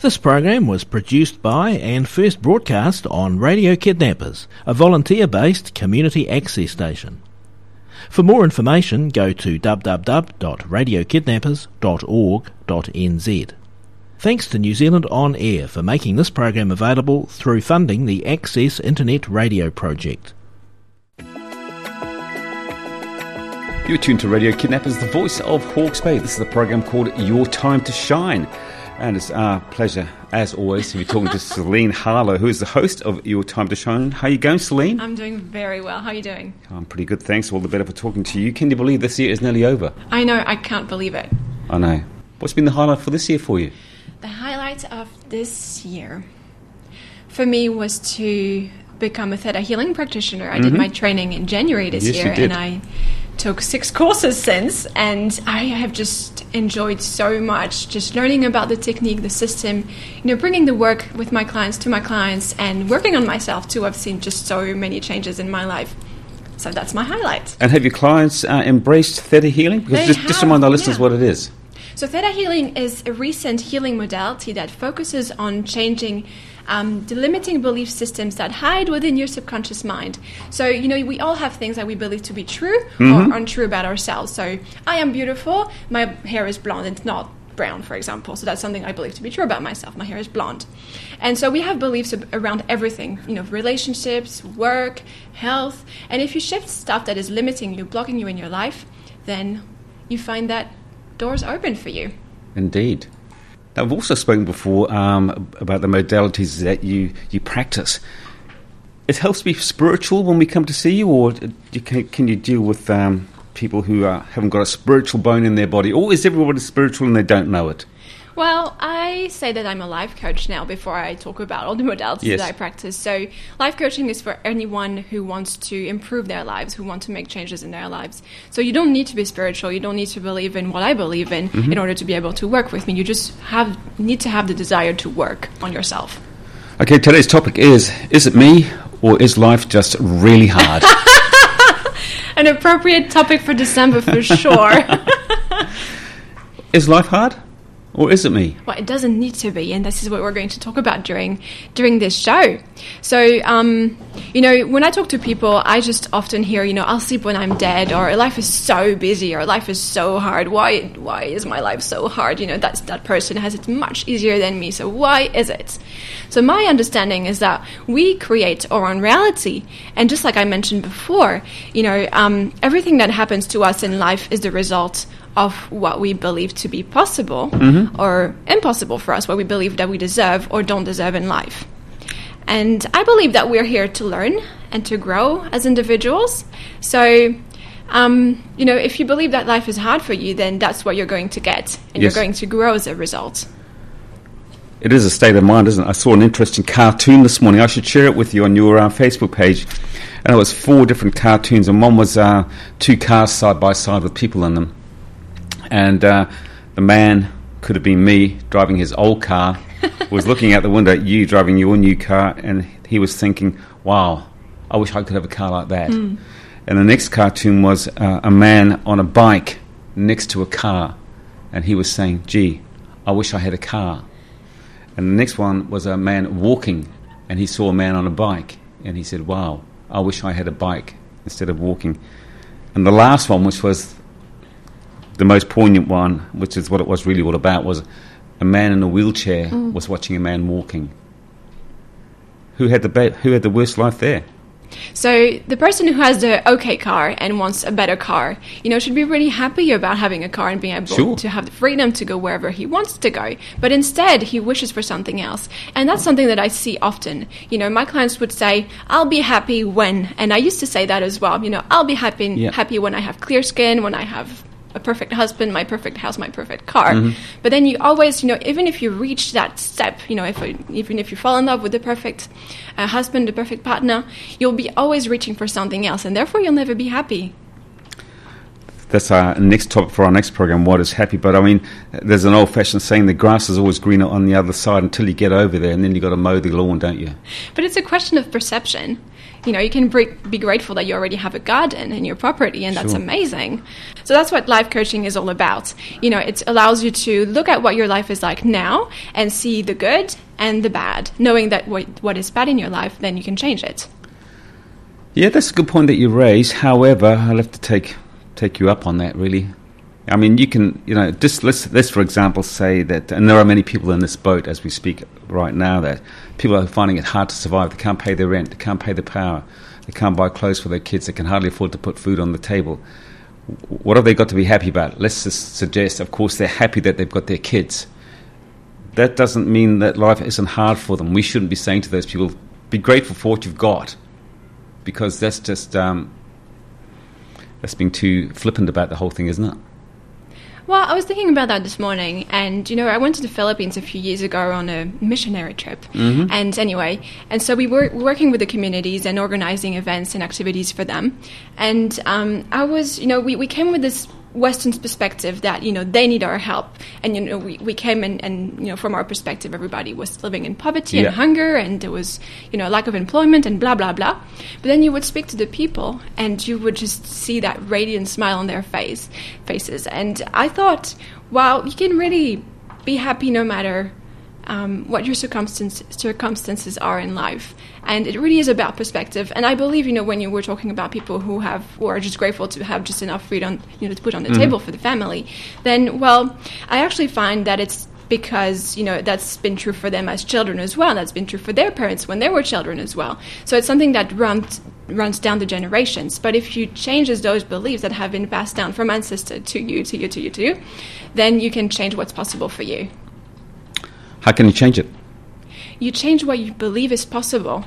This program was produced by and first broadcast on Radio Kidnappers, a volunteer based community access station. For more information, go to www.radiokidnappers.org.nz. Thanks to New Zealand On Air for making this program available through funding the Access Internet Radio Project. You're tuned to Radio Kidnappers, the voice of Hawke's Bay. This is a program called Your Time to Shine. And it's our pleasure, as always, to be talking to Celine Harlow, who is the host of Your Time to Shine. How are you going, Celine? I'm doing very well. How are you doing? I'm pretty good, thanks. All the better for talking to you. Can you believe this year is nearly over? I know, I can't believe it. I know. What's been the highlight for this year for you? The highlight of this year for me was to become a Theta healing practitioner. I did my training in January this Mm-hmm. Yes, year and I took six courses since and I have just enjoyed so much just learning about the technique, the system, you know, bringing the work with my clients to my clients and working on myself too. I've seen just so many changes in my life. So that's my highlight. And have your clients uh, embraced Theta healing? Because They just, just remind our listeners yeah. what it is. So, Theta healing is a recent healing modality that focuses on changing um, the limiting belief systems that hide within your subconscious mind. So, you know, we all have things that we believe to be true or untrue about ourselves. So, I am beautiful, my hair is blonde, it's not brown, for example. So, that's something I believe to be true about myself. My hair is blonde. And so, we have beliefs ab- around everything, you know, relationships, work, health. And if you shift stuff that is limiting you, blocking you in your life, then you find that doors open for you. Indeed. Now, I've also spoken before um, about the modalities that you, you practice. It helps be spiritual when we come to see you, or can, can you deal with um, people who uh, haven't got a spiritual bone in their body, or is everybody spiritual and they don't know it? Well, I say that I'm a life coach now before I talk about all the modalities Yes. that I practice. So, life coaching is for anyone who wants to improve their lives, who want to make changes in their lives. So, you don't need to be spiritual, you don't need to believe in what I believe in mm-hmm. in order to be able to work with me. You just have need to have the desire to work on yourself. Okay, today's topic is Is it me, or is life just really hard? An appropriate topic for December for sure. is life hard, or is it me? Well, it doesn't need to be, and this is what we're going to talk about during during this show. So, um, you know, when I talk to people, I just often hear, you know, I'll sleep when I'm dead, or life is so busy, or life is so hard. Why why is my life so hard? You know, that's that person has it much easier than me. So why is it? So my understanding is that we create our own reality, and just like I mentioned before, you know, um, everything that happens to us in life is the result of what we believe to be possible or impossible for us, what we believe that we deserve or don't deserve in life. And I believe that we're here to learn and to grow as individuals. So, um, you know, if you believe that life is hard for you, then that's what you're going to get, and Yes. you're going to grow as a result. It is a state of mind, isn't it? I saw an interesting cartoon this morning. I should share it with you on your uh, Facebook page. And it was four different cartoons, and one was uh, two cars side by side with people in them. And uh, the man could have been me driving his old car, was looking out the window at you driving your new car, and he was thinking, wow, I wish I could have a car like that. And the next cartoon was uh, a man on a bike next to a car, and he was saying, gee, I wish I had a car. And the next one was a man walking, and he saw a man on a bike, and he said, Wow, I wish I had a bike instead of walking. And the last one, which was the most poignant one, which is what it was really all about, was a man in a wheelchair mm. was watching a man walking. Who had the ba- who had the worst life there? So the person who has the okay car and wants a better car, you know, should be really happy about having a car and being able Sure. to have the freedom to go wherever he wants to go. But instead, he wishes for something else. And that's something that I see often. You know, my clients would say, "I'll be happy when," and I used to say that as well. You know, I'll be happy Yeah. happy when I have clear skin, when I have a perfect husband, my perfect house, my perfect car. Mm-hmm. But then you always, you know, even if you reach that step, you know, if even if you fall in love with the perfect uh, husband, the perfect partner, you'll be always reaching for something else, and therefore you'll never be happy. That's our next topic for our next program. What is happy? But I mean, there's an old-fashioned saying: the grass is always greener on the other side until you get over there, and then you got to mow the lawn, don't you? But it's a question of perception. You know, you can be, be grateful that you already have a garden in your property, and that's Sure. amazing. So that's what life coaching is all about. You know, it allows you to look at what your life is like now and see the good and the bad, knowing that what, what is bad in your life, then you can change it. Yeah, that's a good point that you raise. However, I'll have to take take you up on that. Really, I mean, you can, you know, just let's let's for example say that, and there are many people in this boat as we speak right now that people are finding it hard to survive. They can't pay their rent, they can't pay the power, they can't buy clothes for their kids, they can hardly afford to put food on the table. What have they got to be happy about? Let's suggest, of course, they're happy that they've got their kids. That doesn't mean that life isn't hard for them. We shouldn't be saying to those people, "Be grateful for what you've got." because that's just um, that's being too flippant about the whole thing, isn't it? Well, I was thinking about that this morning, and you know, I went to the Philippines a few years ago on a missionary trip. And anyway, and so we were working with the communities and organizing events and activities for them. And um, I was, you know, we, we came with this Western perspective that you know they need our help, and you know we, we came and, and you know from our perspective, everybody was living in poverty Yeah. and hunger, and there was you know lack of employment and blah blah blah. But then you would speak to the people, and you would just see that radiant smile on their face faces, and I thought, wow, you can really be happy no matter um, what your circumstances circumstances are in life, and it really is about perspective. And I believe, you know, when you were talking about people who have who are just grateful to have just enough food on, you know, to put on the table for the family, then well, I actually find that it's because you know that's been true for them as children as well. That's been true for their parents when they were children as well. So it's something that runs runs down the generations. But if you changes those beliefs that have been passed down from ancestor to you, to you, to you, to you, then you can change what's possible for you. How can you change it? you change what you believe is possible.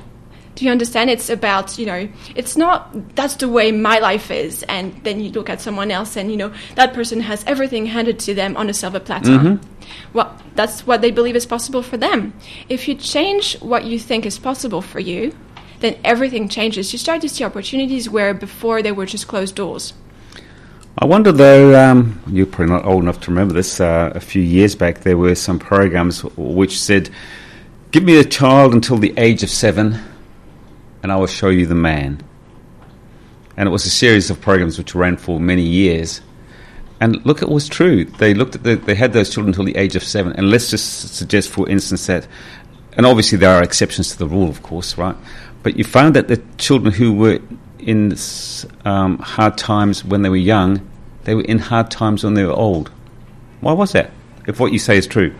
Do you understand? It's about, you know, it's not that's the way my life is, and then you look at someone else and, you know, that person has everything handed to them on a silver platter. Mm-hmm. Well, that's what they believe is possible for them. If you change what you think is possible for you, then everything changes. You start to see opportunities where before they were just closed doors. I wonder though, um, you're probably not old enough to remember this, uh, a few years back there were some programs which said, give me a child until the age of seven and I will show you the man. And it was a series of programs which ran for many years. And look, it was true. They looked at the, they had those children until the age of seven. And let's just suggest, for instance, that, and obviously there are exceptions to the rule, of course, right? But you found that the children who were in um, hard times when they were young, they were in hard times when they were old. Why was that? If what you say is true.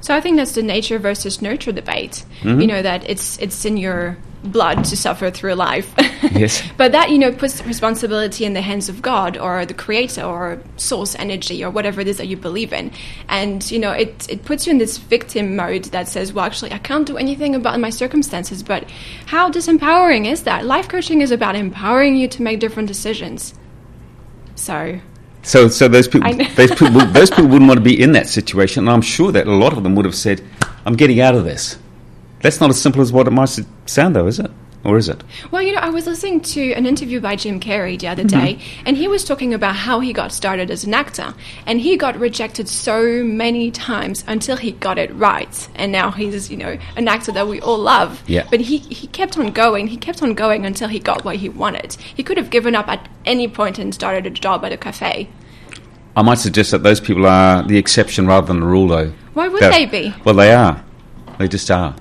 So I think that's the nature versus nurture debate. You know that it's it's in your blood to suffer through life. Yes. but that you know puts responsibility in the hands of God or the Creator or source energy or whatever it is that you believe in. And you know it it puts you in this victim mode that says, well, actually, I can't do anything about my circumstances. But how disempowering is that? Life coaching is about empowering you to make different decisions. So So, so those people, those people, those people wouldn't want to be in that situation. And I'm sure that a lot of them would have said, "I'm getting out of this." That's not as simple as what it might sound, though, is it? Or is it? Well, you know, I was listening to an interview by Jim Carrey the other Mm-hmm. day, and he was talking about how he got started as an actor. And he got rejected so many times until he got it right. And now he's, you know, an actor that we all love. Yeah. But he, he kept on going. He kept on going until he got what he wanted. He could have given up at any point and started a job at a cafe. I might suggest that those people are the exception rather than the rule, though. Why would That- they be? Well, they are. They just are.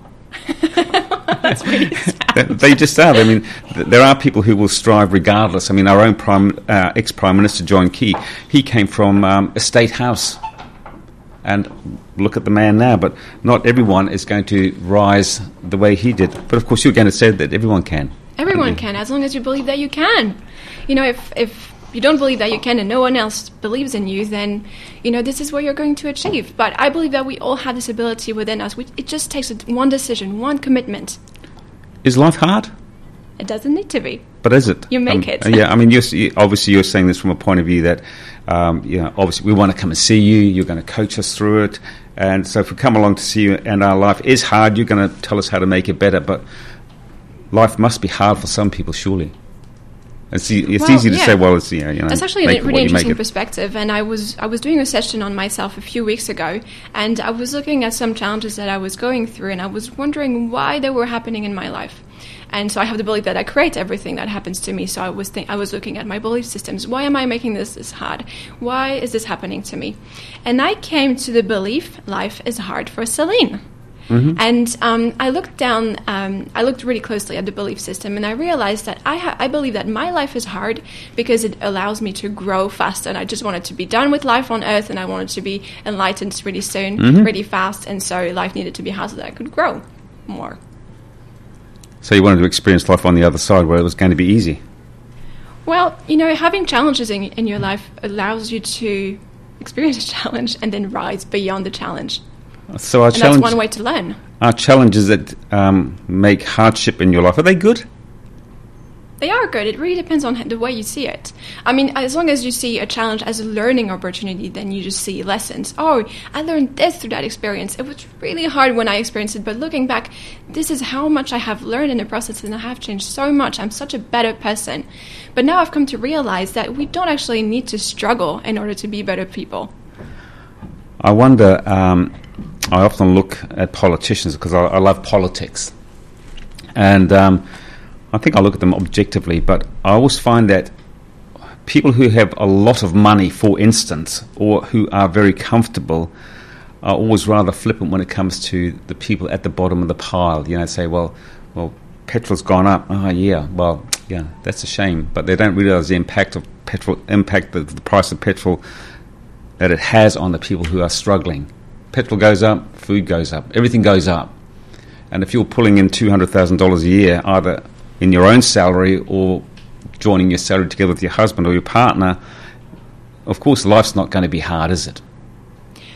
That's really sad. They- they just are. I mean, th- there are people who will strive regardless. I mean, our own prime, uh, ex-prime minister John Key, he came from um, a state house, and look at the man now. But not everyone is going to rise the way he did. But of course, you're going to say that everyone can. Everyone can, as long as you believe that you can. You know, if if you don't believe that you can and no one else believes in you, then you know this is what you're going to achieve. But I believe that we all have this ability within us. We, it just takes one decision, one commitment. Is life hard? It doesn't need to be. But is it? You make Um, it. yeah, I mean, you're, you- obviously you're saying this from a point of view that, um, you know, obviously we want to come and see you. You're going to coach us through it, and so if we come along to see you, and our life is hard, you're going to tell us how to make it better. But life must be hard for some people, surely. It's, e- it's Well, easy to yeah. say, well, it's you know, you know That's actually a really interesting perspective. And I was I was doing a session on myself a few weeks ago, and I was looking at some challenges that I was going through, and I was wondering why they were happening in my life. and so I have the belief that I create everything that happens to me. So I was think- I was looking at my belief systems. Why am I making this this hard? Why is this happening to me? And I came to the belief life is hard for Celine. And um, I looked down. Um, I looked really closely at the belief system, and I realized that I, ha- I believe that my life is hard because it allows me to grow faster. And I just wanted to be done with life on Earth, and I wanted to be enlightened really soon, really fast. And so life needed to be hard so that I could grow more. So you wanted to experience life on the other side where it was going to be easy. Well, you know, having challenges in, in your life allows you to experience a challenge and then rise beyond the challenge. So our And challenge, that's one way to learn. our challenges that um, make hardship in your life are they good? They are good. It really depends on the way you see it. I mean, as long as you see a challenge as a learning opportunity, then you just see lessons. Oh, I learned this through that experience. It was really hard when I experienced it, but looking back, this is how much I have learned in the process, and I have changed so much. I'm such a better person. But now I've come to realize that we don't actually need to struggle in order to be better people. I wonder. Um, I often look at politicians because I, I love politics, and um, I think I look at them objectively. But I always find that people who have a lot of money, for instance, or who are very comfortable, are always rather flippant when it comes to the people at the bottom of the pile. You know, say, well, well, petrol's gone up. Oh, yeah. Well, yeah, that's a shame. But they don't realise the impact of petrol, impact the, the price of petrol that it has on the people who are struggling. Petrol goes up, food goes up, everything goes up. And if you're pulling in $200,000 a year, either in your own salary or joining your salary together with your husband or your partner, of course, life's not going to be hard, is it?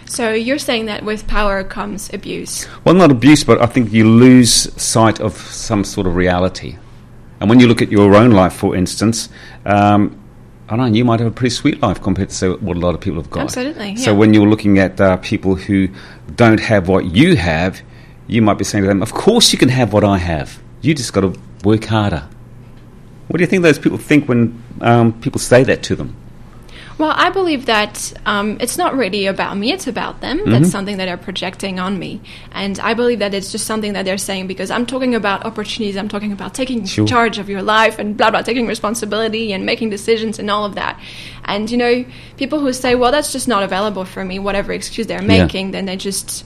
So you're saying that with power comes abuse. Well, not abuse, but I think you lose sight of some sort of reality. And when you look at your own life, for instance, um, I don't know, you might have a pretty sweet life compared to say, what a lot of people have got. Absolutely, So when you're looking at uh, people who don't have what you have, you might be saying to them, of course you can have what I have. You just got to work harder. What do you think those people think when um, people say that to them? Well, I believe that um, it's not really about me, it's about them. Mm-hmm. That's something that they're projecting on me. And I believe that it's just something that they're saying because I'm talking about opportunities, I'm talking about taking Sure. charge of your life and blah, blah, taking responsibility and making decisions and all of that. And, you know, people who say, well, that's just not available for me, whatever excuse they're Yeah. making, then they just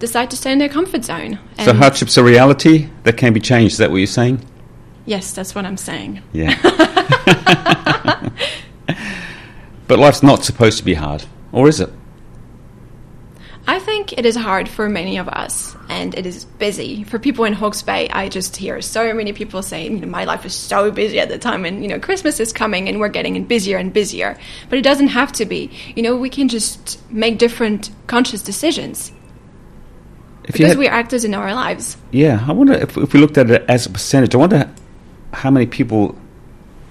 decide to stay in their comfort zone. And so hardship's a reality that can be changed. Is that what you're saying? yes, that's what I'm saying. Yeah. but life's not supposed to be hard, or is it? I think it is hard for many of us, and it is busy. For people in Hawke's Bay, I just hear so many people saying, you know, my life is so busy at the time, and, you know, Christmas is coming and we're getting busier and busier. But it doesn't have to be. You know, we can just make different conscious decisions If because had- we're actors in our lives. yeah, I wonder if, if we looked at it as a percentage. I wonder how many people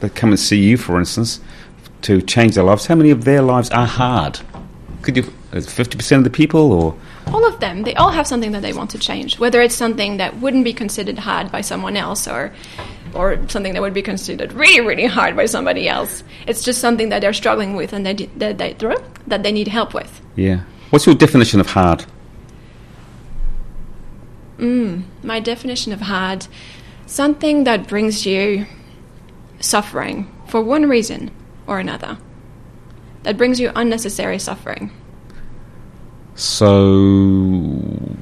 that come and see you, for instance, to change their lives. How many of their lives are hard? Could you fifty percent of the people, or All of them, they all have something that they want to change, whether it's something that wouldn't be considered hard by someone else or or something that would be considered really, really hard by somebody else. It's just something that they're struggling with and they, that, they, that they need help with. yeah? What's your definition of hard? Mm, my definition of hard something that brings you suffering for one reason or another. That brings you unnecessary suffering. So,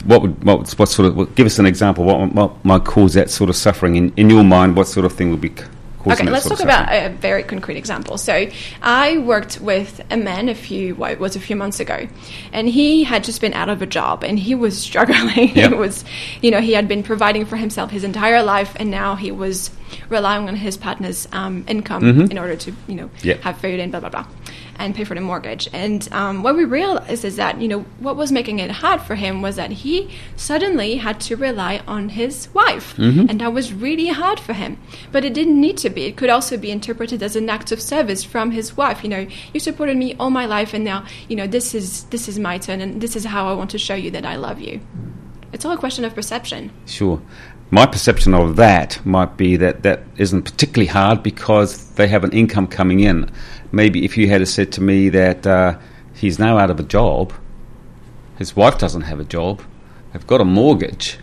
what would what, what sort of what, give us an example? What, what might cause that sort of suffering in, in your mind? What sort of thing would be Okay, let's talk about a very concrete example. So, I worked with a man a few, well, it was a few months ago, and he had just been out of a job and he was struggling. Yep. it was, you know, he had been providing for himself his entire life, and now he was relying on his partner's um, income in order to, you know, Mm-hmm. Yep. have food and blah blah blah, and pay for the mortgage. And um, what we realized is that, you know, what was making it hard for him was that he suddenly had to rely on his wife, and that was really hard for him. But it didn't need to be. It could also be interpreted as an act of service from his wife. You know, you supported me all my life, and now, you know, this is this is my turn, and this is how I want to show you that I love you. It's all a question of perception. Sure. My perception of that might be that that isn't particularly hard because they have an income coming in. Maybe if you had said to me that uh, he's now out of a job, his wife doesn't have a job, they've got a mortgage,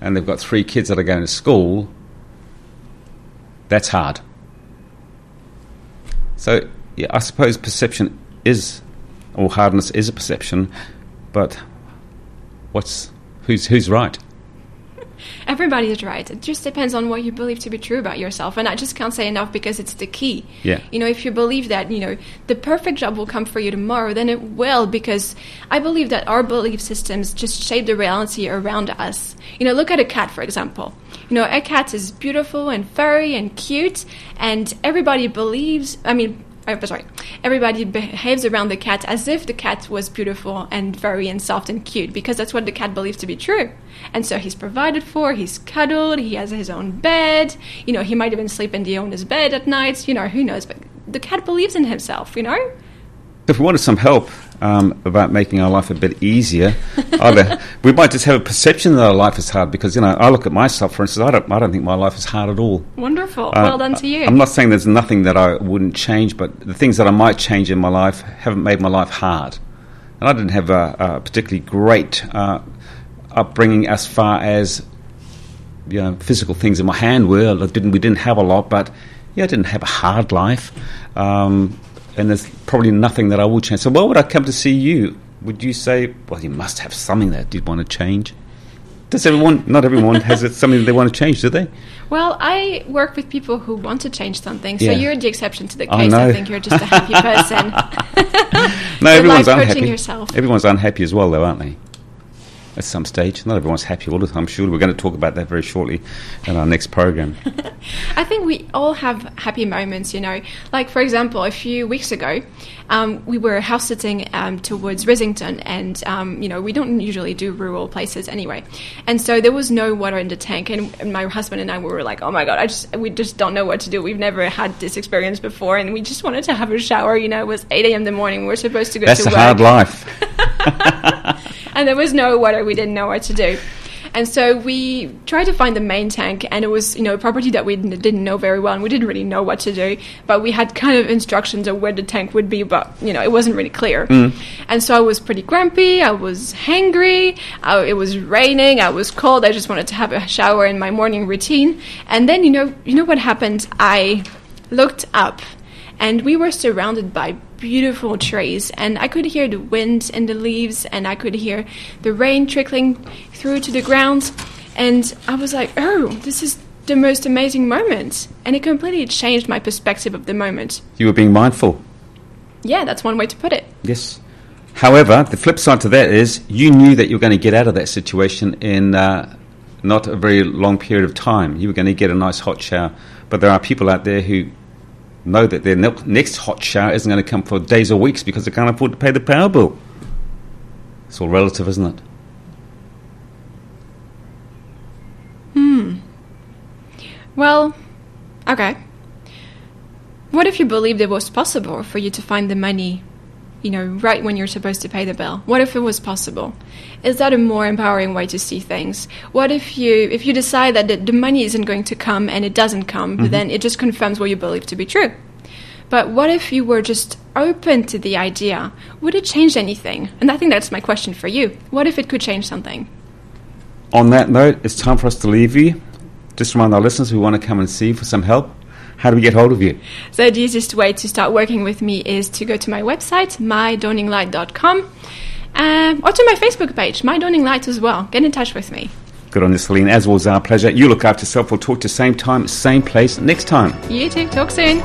and they've got three kids that are going to school, That's hard. So, yeah, I suppose perception is, or hardness is a perception, but what's who's who's right? Everybody is right. It just depends on what you believe to be true about yourself. And I just can't say enough because it's the key. Yeah. You know, if you believe that, you know, the perfect job will come for you tomorrow, then it will because I believe that our belief systems just shape the reality around us. You know, look at a cat, for example. You know, a cat is beautiful and furry and cute, and everybody believes, I mean, oh, sorry, everybody behaves around the cat as if the cat was beautiful and furry and soft and cute because that's what the cat believes to be true. And so he's provided for, he's cuddled, he has his own bed, you know, he might even sleep in the owner's bed at night, you know, who knows, but the cat believes in himself, you know? If we wanted some help um, about making our life a bit easier, either we might just have a perception that our life is hard because you know I look at myself, for instance, I don't, I don't think my life is hard at all. Wonderful, uh, well done to you. I'm not saying there's nothing that I wouldn't change, but the things that I might change in my life haven't made my life hard. And I didn't have a, a particularly great uh, upbringing as far as you know physical things in my hand were. didn't we didn't have a lot, but yeah, I didn't have a hard life. Um, and there's probably nothing that I will change. So why would I come to see you? Would you say, well, you must have something that you'd want to change? Does everyone? Not everyone has it, something they want to change, do they? Well, I work with people who want to change something, so Yeah. you're the exception to the Oh, case. no. I think you're just a happy person. No, everyone's unhappy. yourself. Everyone's unhappy as well, though, aren't they? At some stage, not everyone's happy all the time. Sure, we're going to talk about that very shortly in our next program. I think we all have happy moments, you know. Like, for example, a few weeks ago, um, we were house sitting um, towards Rissington, and, um, you know, we don't usually do rural places anyway. And so there was no water in the tank, and, and my husband and I were like, oh my God, I just, we just don't know what to do. We've never had this experience before, and we just wanted to have a shower, you know. It was 8 a.m. in the morning, we were supposed to go That's to a work. hard life. and there was no water. We didn't know what to do. And so we tried to find the main tank, and it was, you know, a property that we didn't know very well, and we didn't really know what to do. But we had kind of instructions of where the tank would be, but you know, it wasn't really clear. Mm. And so I was pretty grumpy. I was hangry. I, it was raining. I was cold. I just wanted to have a shower in my morning routine. And then, you know, you know what happened? I looked up, and we were surrounded by beautiful trees and i could hear the wind in the leaves and i could hear the rain trickling through to the ground and i was like oh this is the most amazing moment and it completely changed my perspective of the moment You were being mindful. yeah that's one way to put it Yes. However, the flip side to that is you knew that you were going to get out of that situation in uh, not a very long period of time. You were going to get a nice hot shower. But there are people out there who know that their ne- next hot shower isn't going to come for days or weeks because they can't afford to pay the power bill. It's all relative, isn't it? Hmm. Well okay what if you believed it was possible for you to find the money you know right when you're supposed to pay the bill? What if it was possible? Is that a more empowering way to see things? What if you if you decide that the, the money isn't going to come and it doesn't come but then it just confirms what you believe to be true. But what if you were just open to the idea? Would it change anything? And i think that's my question for you. What if it could change something? On that note, it's time for us to leave you. Just remind our listeners who want to come and see for some help. How do we get hold of you? So the easiest way to start working with me is to go to my website, mydawninglight.com, um, or to my Facebook page, My Dawning Light as well. Get in touch with me. Good on you, Celine. As always, our pleasure. You look after yourself. We'll talk to same time, same place next time. You too. Talk soon.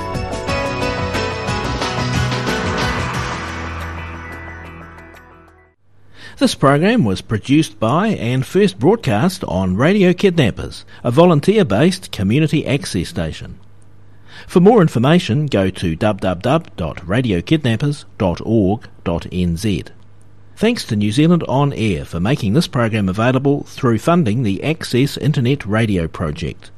This program was produced by and first broadcast on Radio Kidnappers, a volunteer-based community access station. For more information, go to www.radiokidnappers.org.nz. Thanks to New Zealand On Air for making this program available through funding the Access Internet Radio Project.